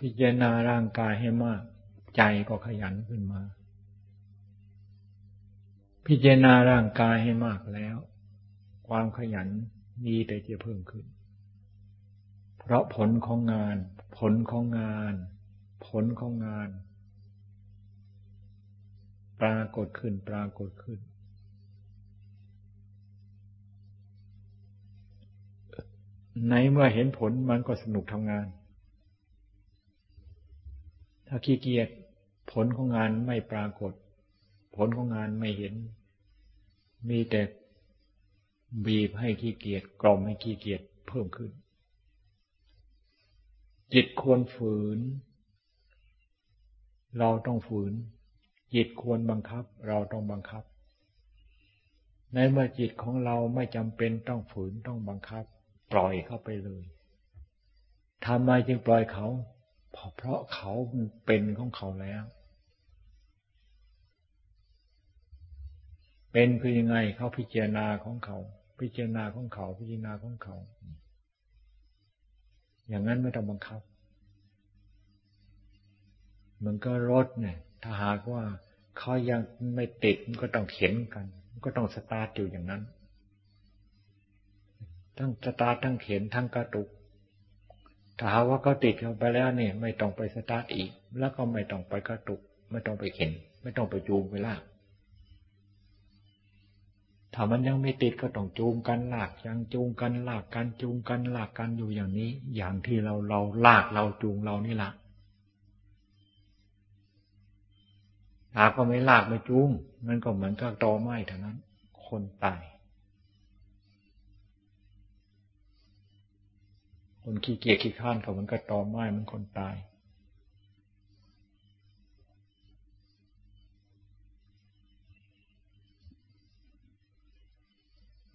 พิจารณาร่างกายให้มาก ใจก็ขยันขึ้นมา พิจารณาร่างกายให้มากแล้ว ความขยันมีแต่จะเพิ่มขึ้น เพราะผลของงาน ผลของงาน ผลของงาน ปรากฏขึ้นปรากฏขึ้น ในเมื่อเห็นผลมันก็สนุกทำงาน ถ้าขี้เกียจผลของงานไม่ปรากฏ ผลของงานไม่เห็น มีแต่บีบให้ขี้เกียจกล่อมให้ขี้เกียจเพิ่มขึ้น จิตควรฝืน เราต้องฝืน จิตควรบังคับ เราต้องบังคับ ในเมื่อจิตของเราไม่จำเป็นต้องฝืนต้องบังคับ ปล่อยเข้าไปเลยทำไมจึงปล่อยเขาเพราะเขาเป็นของเขาแล้ว เป็นคือยังไงเขาพิจารณาของเขา พิจารณาของเขาพิจารณาของเขา อย่างนั้นไม่ต้องบังคับ มันก็รถเนี่ย ถ้าหากว่าเขายังไม่ติดมันก็ต้องเข็นกัน ก็ต้องสตาร์ทอยู่อย่างนั้น ทั้งสตาร์ททั้งเข็นทั้งกระตุก ถ้าหากว่าเขาติดเข้าไปแล้วเนี่ย ไม่ต้องไปสตาร์ทอีก แล้วก็ไม่ต้องไปกระตุก ไม่ต้องไปเข็น ไม่ต้องไปจูงไปลากถ้ามันยังไม่ติดก็ต้องจูงกันลาก ยังจูงกันลากกันจูงกันลากกันอยู่อย่างนี้ อย่างที่เราเราลากเราจูงเรานี่แหละ หาก็ไม่ลากไม่จูงมันก็เหมือนกับตอไม้เท่านั้น คนตาย คนขี้เกียจขี้ข้านเขามันก็ตอไม้มันคนตาย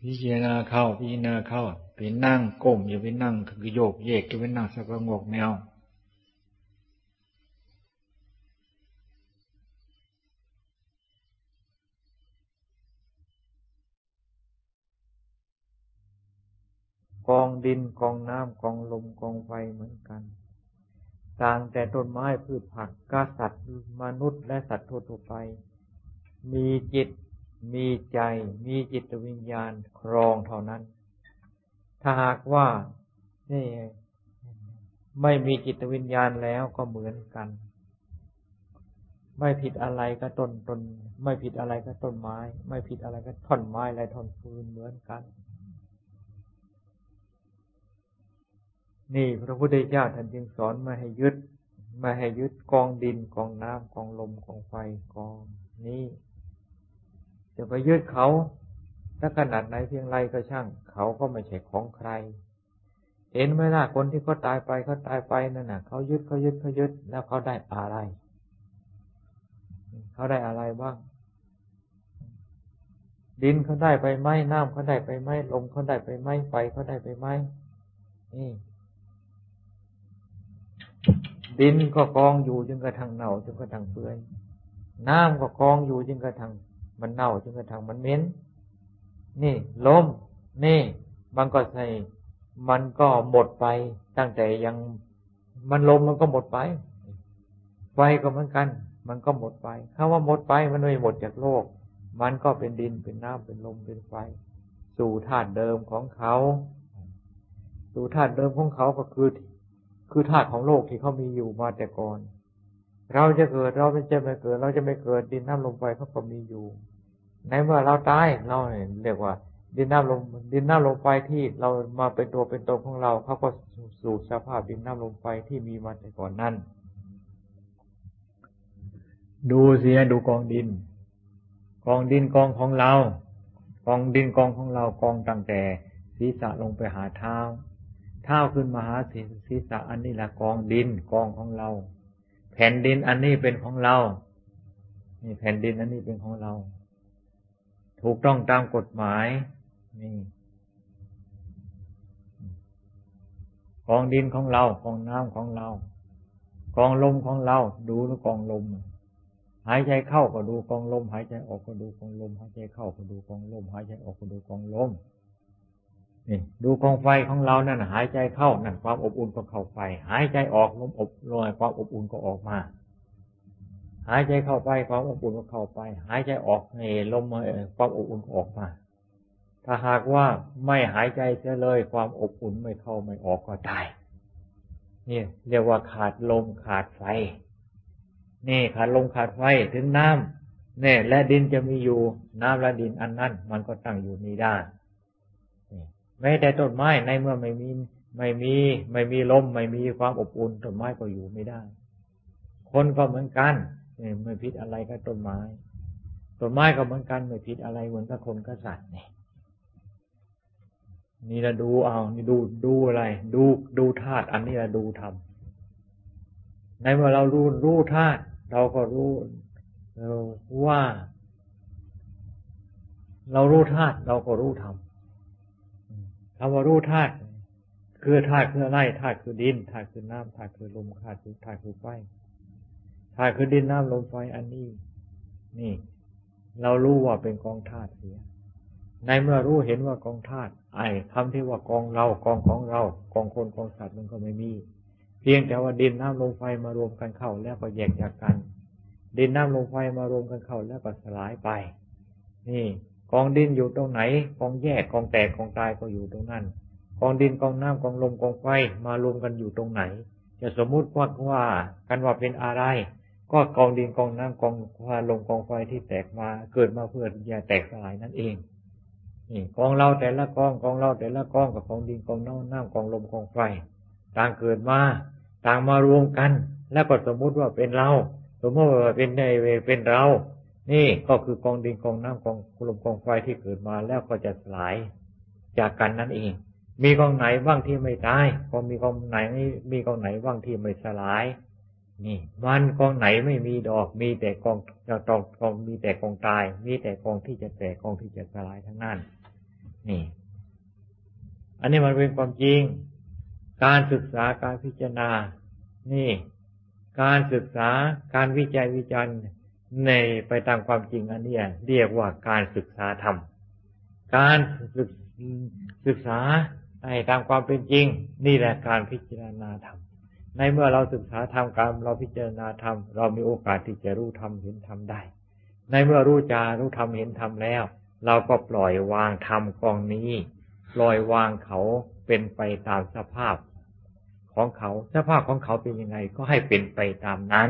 พิจารณาเข้าพิจารณาเข้าไปนั่งก้มอย่าไปนั่งคือโยกเยกอย่าไปนั่งสักงกแมว กองดินกองน้ำกองลมกองไฟเหมือนกัน ต่างแต่ต้นไม้พืชผักกสัตว์มนุษย์และสัตว์ทั่วไป มีจิตมีใจมีจิตวิญญาณครองเท่านั้น ถ้าหากว่านี่ไม่มีจิตวิญญาณแล้วก็เหมือนกัน ไม่ผิดอะไรก็ต้นต้น ไม่ผิดอะไรก็ต้นไม้ ไม่ผิดอะไรก็ท่อนไม้และท่อนฟืนเหมือนกัน นี่พระพุทธเจ้าท่านจึงสอนมาให้ยึดมาให้ยึดกองดินกองน้ำกองลมกองไฟกองนี้จะไปยึดเขาถ้าขนาดไหนเพียงไรก็ช่าง เขาก็ไม่ใช่ของใคร เห็นไหมล่ะคนที่เขาตายไปเขาตายไปนั่นน่ะเขายึดเขายึดเขายึดแล้วเขาได้อะไร เขาได้อะไรบ้าง ดินเขาได้ไปไหมน้ำเขาได้ไปไหมลมเขาได้ไปไหมไฟเขาได้ไปไหมนี่ ดินก็กองอยู่จนกระทั่งเน่าจนกระทั่งเปื่อยน้ำก็กองอยู่จนกระทั่งมันเน่าจนกระทั่งมันเหม็นนี่ลมนี่มันก็ใส่มันก็หมดไป ตั้งแต่ยังมันลมมันก็หมดไปไฟก็เหมือนกัน มันก็หมดไปคาว่าหมดไปมันไม่หมดจากโลก มันก็เป็นดินเป็นน้ำเป็นลมเป็นไฟ สู่ธาตุเดิมของเขา สู่ธาตุเดิมของเขาก็คือ คือธาตุของโลกที่เขามีอยู่มาแต่ก่อน เราจะเกิดเราไม่จะไม่เกิด เราจะไม่เกิดดินน้ำลมไฟเขาก็มีอยู่ ในเมื่อเราตายเราเรียกว่า ดินน้ำลมดินน้ำลมไฟที่เรามาเป็นตัวเป็นตนของเราเขาก็สู่สภาพดินน้ำลมไฟที่มีมาแต่ก่อนนั้นดูเสียดูกองดิน กองดินกองของเรา กองดินกองของเรากองตั้งแต่ศีรษะลงไปหาเท้า เท้าขึ้นมาหาศีรษะอันนี้แหละกองดินกองของเรา แผ่นดินอันนี้เป็นของเรานี่แผ่นดินอันนี้เป็นของเรา ถูกต้องตามกฎหมายนี่กองดินของเรากองน้ำของเรากองลมของเรา ดูแล้วกองลม หายใจเข้าก็ดูกองลม หายใจออกก็ดูกองลม หายใจเข้าก็ดูกองลม หายใจออกก็ดูกองลม นี่ดูกองไฟของเรานั่นหายใจเข้านั่นความอบอุ่นก็เข้าไป หายใจออกลมอบลอยความอบอุ่นก็ออกมา หายใจเข้าไปความอบอุ่นก็เข้าไป หายใจออกให้ลมความอบอุ่นก็ออกมา ถ้าหากว่าไม่หายใจเสียเลย ความอบอุ่นไม่เข้าไม่ออกก็ตายนี่เรียกว่าขาดลมขาดไฟ นี่ขาดลมขาดไฟถึงน้ำเนี่ยและดินจะมีอยู่ น้ำและดินอันนั้น มันก็ตั้งอยู่มีได้ แม้แต่ต้นไม้ในเมื่อไม่มี ไม่มี ไม่มีลม ไม่มีความอบอุ่นต้นไม้ก็อยู่ไม่ได้ คนก็เหมือนกันไม่ผิดอะไรกับต้นไม้ต้นไม้ก็เหมือนกันไม่ผิดอะไรเหมือนกับคนกับสัตว์เนี่ยนี่เราดูเอา นี่ดูดูอะไร ดูดูธาตุอันนี้เราดูทำในเมื่อเรารู้รู้ธาตุเราก็รู้ว่า เรารู้ธาตุเราก็รู้ธรรม คำว่ารู้ธาตุคือธาตุคืออะไรธาตุคือดินธาตุคือน้ำธาตุคือลมธาตุคือธาตุคือไฟธาตุคือดินน้ำลมไฟอันนี้ นี่ เรารู้ว่าเป็นกองธาตุเสีย ในเมื่อรู้เห็นว่ากองธาตุไอ้คำที่ว่ากองเรากองของเรากองคนกองสัตว์มันก็ไม่มี เพียงแต่ว่าดินน้ำลมไฟมารวมกันเข้าแล้วก็แยกจากกัน ดินน้ำลมไฟมารวมกันเข้าแล้วก็สลายไป นี่ กองดินอยู่ตรงไหนกองแยกกองแตกกองตายก็อยู่ตรงนั้นกองดินกองน้ำกองลมกองไฟมารวมกันอยู่ตรงไหน จะสมมุติว่าว่ากันว่าเป็นอะไร ก็กองดินกองน้ำกองลมกองไฟที่แตกมาเกิดมาเพื่อจะแตกสลายนั่นเองนี่กองเราแต่ละกองกองเราแต่ละกองกับกองดินกองน้ำน้ำกองลมกองไฟ ต่างเกิดมาต่างมารวมกัน แล้วก็สมมุติว่าเป็นเรา สมมติว่าเป็นในเป็นเรา นี่ก็คือกองดินกองน้ำกองลมกองไฟที่เกิดมาแล้วก็จะสลายจากกันนั่นเอง มีกองไหนบ้างที่ไม่ตายก็มีกองไหนมีกองไหนบ้างที่ไม่สลาย นี่ มันกองไหนไม่มีดอก มีแต่กองจะตองกองมีแต่กองตาย มีแต่กองที่จะแตกกองที่จะสลายทั้งนั้น นี่ อันนี้มันเป็นความจริง การศึกษาการพิจารณา นี่ การศึกษาการวิจัยวิจารณ์ ในไปตามความจริงอันนี้เรียกว่าการศึกษาธรรม การศึกศึกษาในตามความเป็นจริง นี่แหละการพิจารณาธรรม ในเมื่อเราศึกษาธรรมการเราพิจารณาธรรม เรามีโอกาสที่จะรู้ธรรมเห็นธรรมได้ ในเมื่อรู้จารู้ธรรมเห็นธรรมแล้ว เราก็ปล่อยวางธรรมกองนี้ ปล่อยวางเขาเป็นไปตามสภาพ ของเขาสภาพของเขาเป็นยังไงก็ให้เป็นไปตามนั้น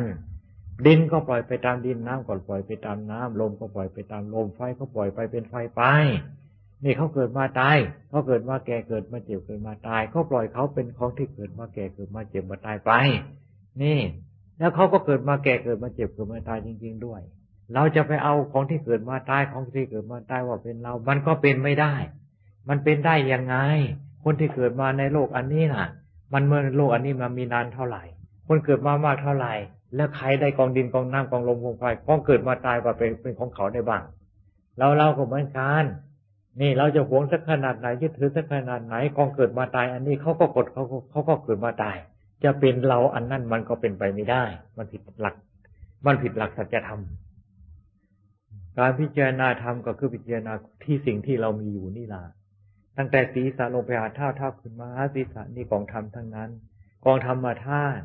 ดินก็ปล่อยไปตามดินน้ำก็ปล่อยไปตามน้ำลมก็ปล่อยไปตามลมไฟก็ปล่อยไปเป็นไฟไป นี่เขาเกิดมาตายเขาเกิดมาแก่เกิดมาเจ็บเกิดมาตายเขาปล่อยเขาเป็นของที่เกิดมาแก่เกิดมาเจ็บมาตายไป นี่ แล้วเขาก็เกิดมาแก่เกิดมาเจ็บเกิดมาตายจริง ๆด้วย เราจะไปเอาของที่เกิดมาตายของที่เกิดมาตายว่าเป็นเรา มันก็เป็นไม่ได้ มันเป็นได้ยังไง คนที่เกิดมาในโลกอันนี้น่ะ มันเมื่อโลกอันนี้มามีนานเท่าไหร่ คนเกิดมามากเท่าไหร่ แล้วใครได้กองดินกองน้ำกองลมกองไฟกองเกิดมาตายว่าเป็นเป็นของเขาได้บ้างเราเราก็เหมือนกันนี่เราจะหวงสักขนาดไหนยึดถือสักขนาดไหนกองเกิดมาตาย อันนี้เขาก็กดเขาเขาก็เกิดมาตาย จะเป็นเราอันนั้นมันก็เป็นไปไม่ได้ มันผิดหลัก มันผิดหลักสัจธรรมการพิจารณาธรรมก็คือพิจารณาที่สิ่งที่เรามีอยู่นี่ล่ะตั้งแต่ศีรษะลงไปหาเท้าเท้าขึ้นมาศีรษะนี่กองธรรมทั้งนั้น กองธรรมมาธาตุ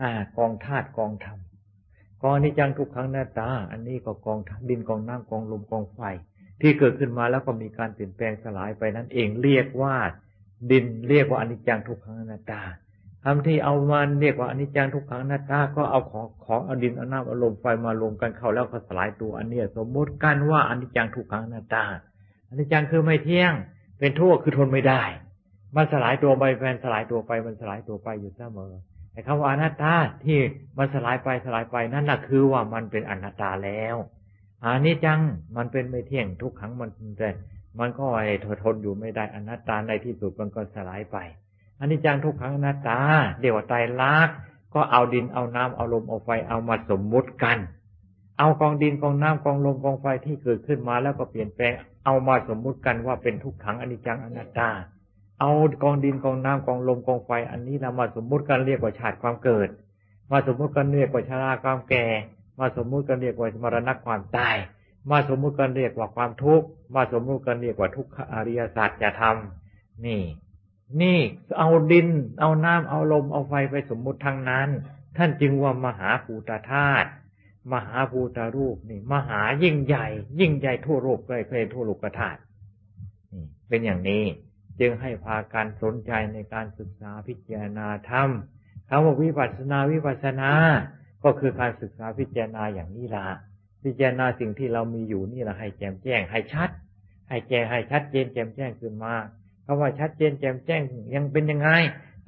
อกองธาตุกองธรรมกองนิจังทุกครั้งหน้าตา อันนี้ก็กองดินกองน้ำกองลมกองไฟ ที่เกิดขึ้นมาแล้วก็มีการเปลี่ยนแปลงสลายไปนั่นเองเรียกว่า ดินเรียกว่าอนิจจังทุกครั้งหน้าตาคำที่เอามาเรียกว่าอนิจจังทุกขังนาตาก็เอาของของเอาดินเอาน้ำเอาลมไฟมารวมกันเข้าแล้วก็สลายตัวอันเนี้ยสมมติกันว่าอนิจจังทุกขังนาตาอนิจจังคือไม่เที่ยง เป็นทุกข์คือทนไม่ได้ มันสลายตัวไปแฟนสลายตัวไปมันสลายตัวไปอยู่เสมอ แต่คำว่าอนัตตาที่มันสลายไปสลายไปนั่นแหละคือว่ามันเป็นอนัตตาแล้วอันนี้จังมันเป็นไม่เที่ยงทุกขังมันแต่มันก็ไอ้ทนอยู่ไม่ได้อนัตตาในที่สุดมันก็สลายไปอันนี้จังทุกขังอนัตตาเดี๋ยวตายลักก็เอาดินเอาน้ำเอาลมเอาไฟเอามาสมมุติกัน เอากองดินกองน้ำกองลมกองไฟที่เกิดขึ้นมาแล้วก็เปลี่ยนแปลงเอามาสมมุติกันว่าเป็นทุกขังอนิจจังอนัตตา เอากองดินกองน้ำกองลมกองไฟ อันนี้เรามาสมมุติกันเรียกว่าชาติความเกิด มาสมมุติกันเรียกว่าชราความแก่ มาสมมุติกันเรียกว่ามรณะความตาย มาสมมุติกันเรียกว่าความทุกข์ มาสมมุติกันเรียกว่าทุกขอริยสัจจะทำนี่ นี่เอาดิน เอาน้ำเอาลมเอาไฟไปสมมุติทางนั้น ท่านจึงว่ามหาภูตธาตุมหาภูตารูปนี่ มหายิ่งใหญ่ ยิ่งใหญ่ทั่วโลกเลยเคยทั่วโลกธาตุนี่เป็นอย่างนี้ จึงให้พาการสนใจในการศึกษาพิจารณาธรรมคำว่าวิปัสสนาวิปัสสนา ก็คือการศึกษาพิจารณาอย่างนี้ละพิจารณาสิ่งที่เรามีอยู่นี่ละให้แจ่มแจ้งให้ชัด ให้แจ้งให้ชัดเจนแจ่มแจ้งขึ้นมาคำว่าชัดเจนแจ่มแจ้งยังเป็นยังไง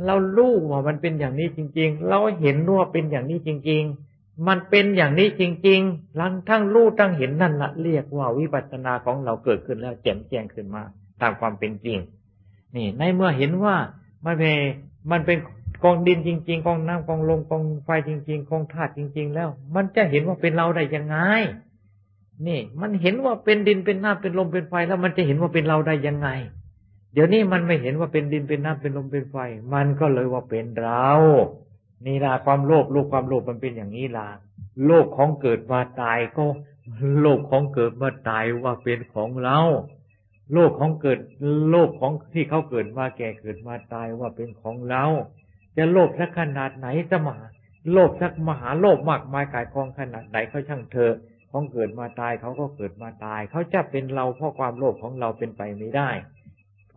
เรารู้ว่ามันเป็นอย่างนี้จริง ๆ เราเห็นว่าเป็นอย่างนี้จริง ๆ มันเป็นอย่างนี้จริงๆลังทั้งรู้ทั้งเห็นนั่นละเรียกว่าวิปัสสนาของเราเกิดขึ้นแล้วแจ่มแจ้งขึ้นมา ตามความเป็นจริง นี่ ในเมื่อเห็นว่ามันเป็นมันเป็นกองดินจริง ๆ กองน้ำกองลมกองไฟจริง ๆ กองธาตุจริง ๆ แล้ว มันจะเห็นว่าเป็นเราได้ยังไง นี่ มันเห็นว่าเป็นดินเป็นน้ำเป็นลมเป็นไฟแล้วมันจะเห็นว่าเป็นเราได้ยังไง เดี๋ยวนี้มันไม่เห็นว่าเป็นดินเป็นน้ำเป็นลมเป็นไฟ มันก็เลยว่าเป็นเรานี่ละความโลภโลภความโลภมันเป็นอย่างนี้ละโลกของเกิดมาตายก็โลกของเกิดมาตายว่าเป็นของเรา โลกของเกิดโลกของที่เขาเกิดมาแก่เกิดมาตายว่าเป็นของเราจะโลภสักขนาดไหนจะมาโลภสักมหาโลภมากมายกายกองขนาดไหนเขาช่างเธอของเกิดมาตายเขาก็เกิดมาตาย เขาจะเป็นเราเพราะความโลภของเราเป็นไปไม่ได้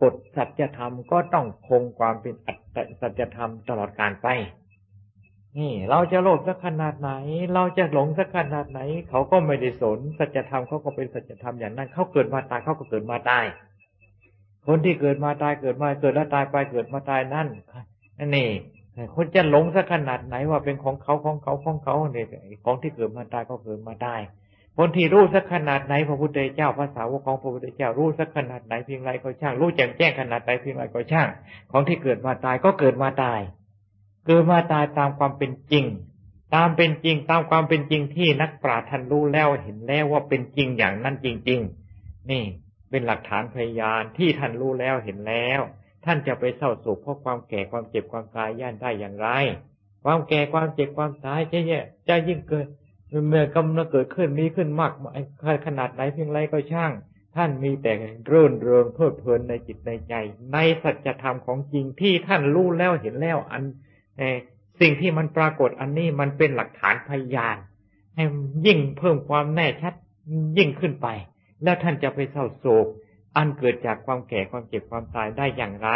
กฎสัจธรรมก็ต้องคงความเป็นอัตสัจธรรมตลอดการไป นี่ เราจะโลภสักขนาดไหน เราจะหลงสักขนาดไหน เขาก็ไม่ได้สนสัจธรรมเขาก็เป็นสัจธรรมอย่างนั้นเขาเกิดมาตายเขาก็เกิดมาตาย คนที่เกิดมาตายเกิดมาเกิดแล้วตายไปเกิดมาตายนั่นนี่คนจะหลงสักขนาดไหนว่าเป็นของเขาของเขาของเขาเนี่ยของที่เกิดมาตายก็เกิดมาตายคนที่รู้สักขนาดไหนพระพุทธเจ้าภาษาวกของพระพุทธเจ้ารู้สักขนาดไหนเพียงไรก็ช่าง รู้แจ่มแจ้งขนาดไหนเพียงไรก็ช่าง ของที่เกิดมาตายก็เกิดมาตาย เกิดมาตายตามความเป็นจริง ตามเป็นจริงตามความเป็นจริงที่นักปราชญ์ท่านรู้แล้วเห็นแล้วว่าเป็นจริงอย่างนั้นจริง ๆ นี่เป็นหลักฐานพยานที่ท่านรู้แล้วเห็นแล้ว ท่านจะไปเศร้าโศกเพราะความแก่ความเจ็บความตายย่านได้อย่างไร ความแก่ความเจ็บความตายจะเนี่จะยิ่งเกิดเมื่อกำลังเกิดขึ้นมีขึ้นมากขนาดไหนเพียงไรก็ช่าง ท่านมีแต่เรื่นเริงเพลิดเพลินในจิตในใจ ในสัจธรรมของจริงที่ท่านรู้แล้วเห็นแล้วอัน สิ่งที่มันปรากฏอันนี้มันเป็นหลักฐานพยานให้ยิ่งเพิ่มความแน่ชัดยิ่งขึ้นไป แล้วท่านจะไปเศร้าโศก อันเกิดจากความแก่ความเจ็บความตายได้อย่างไร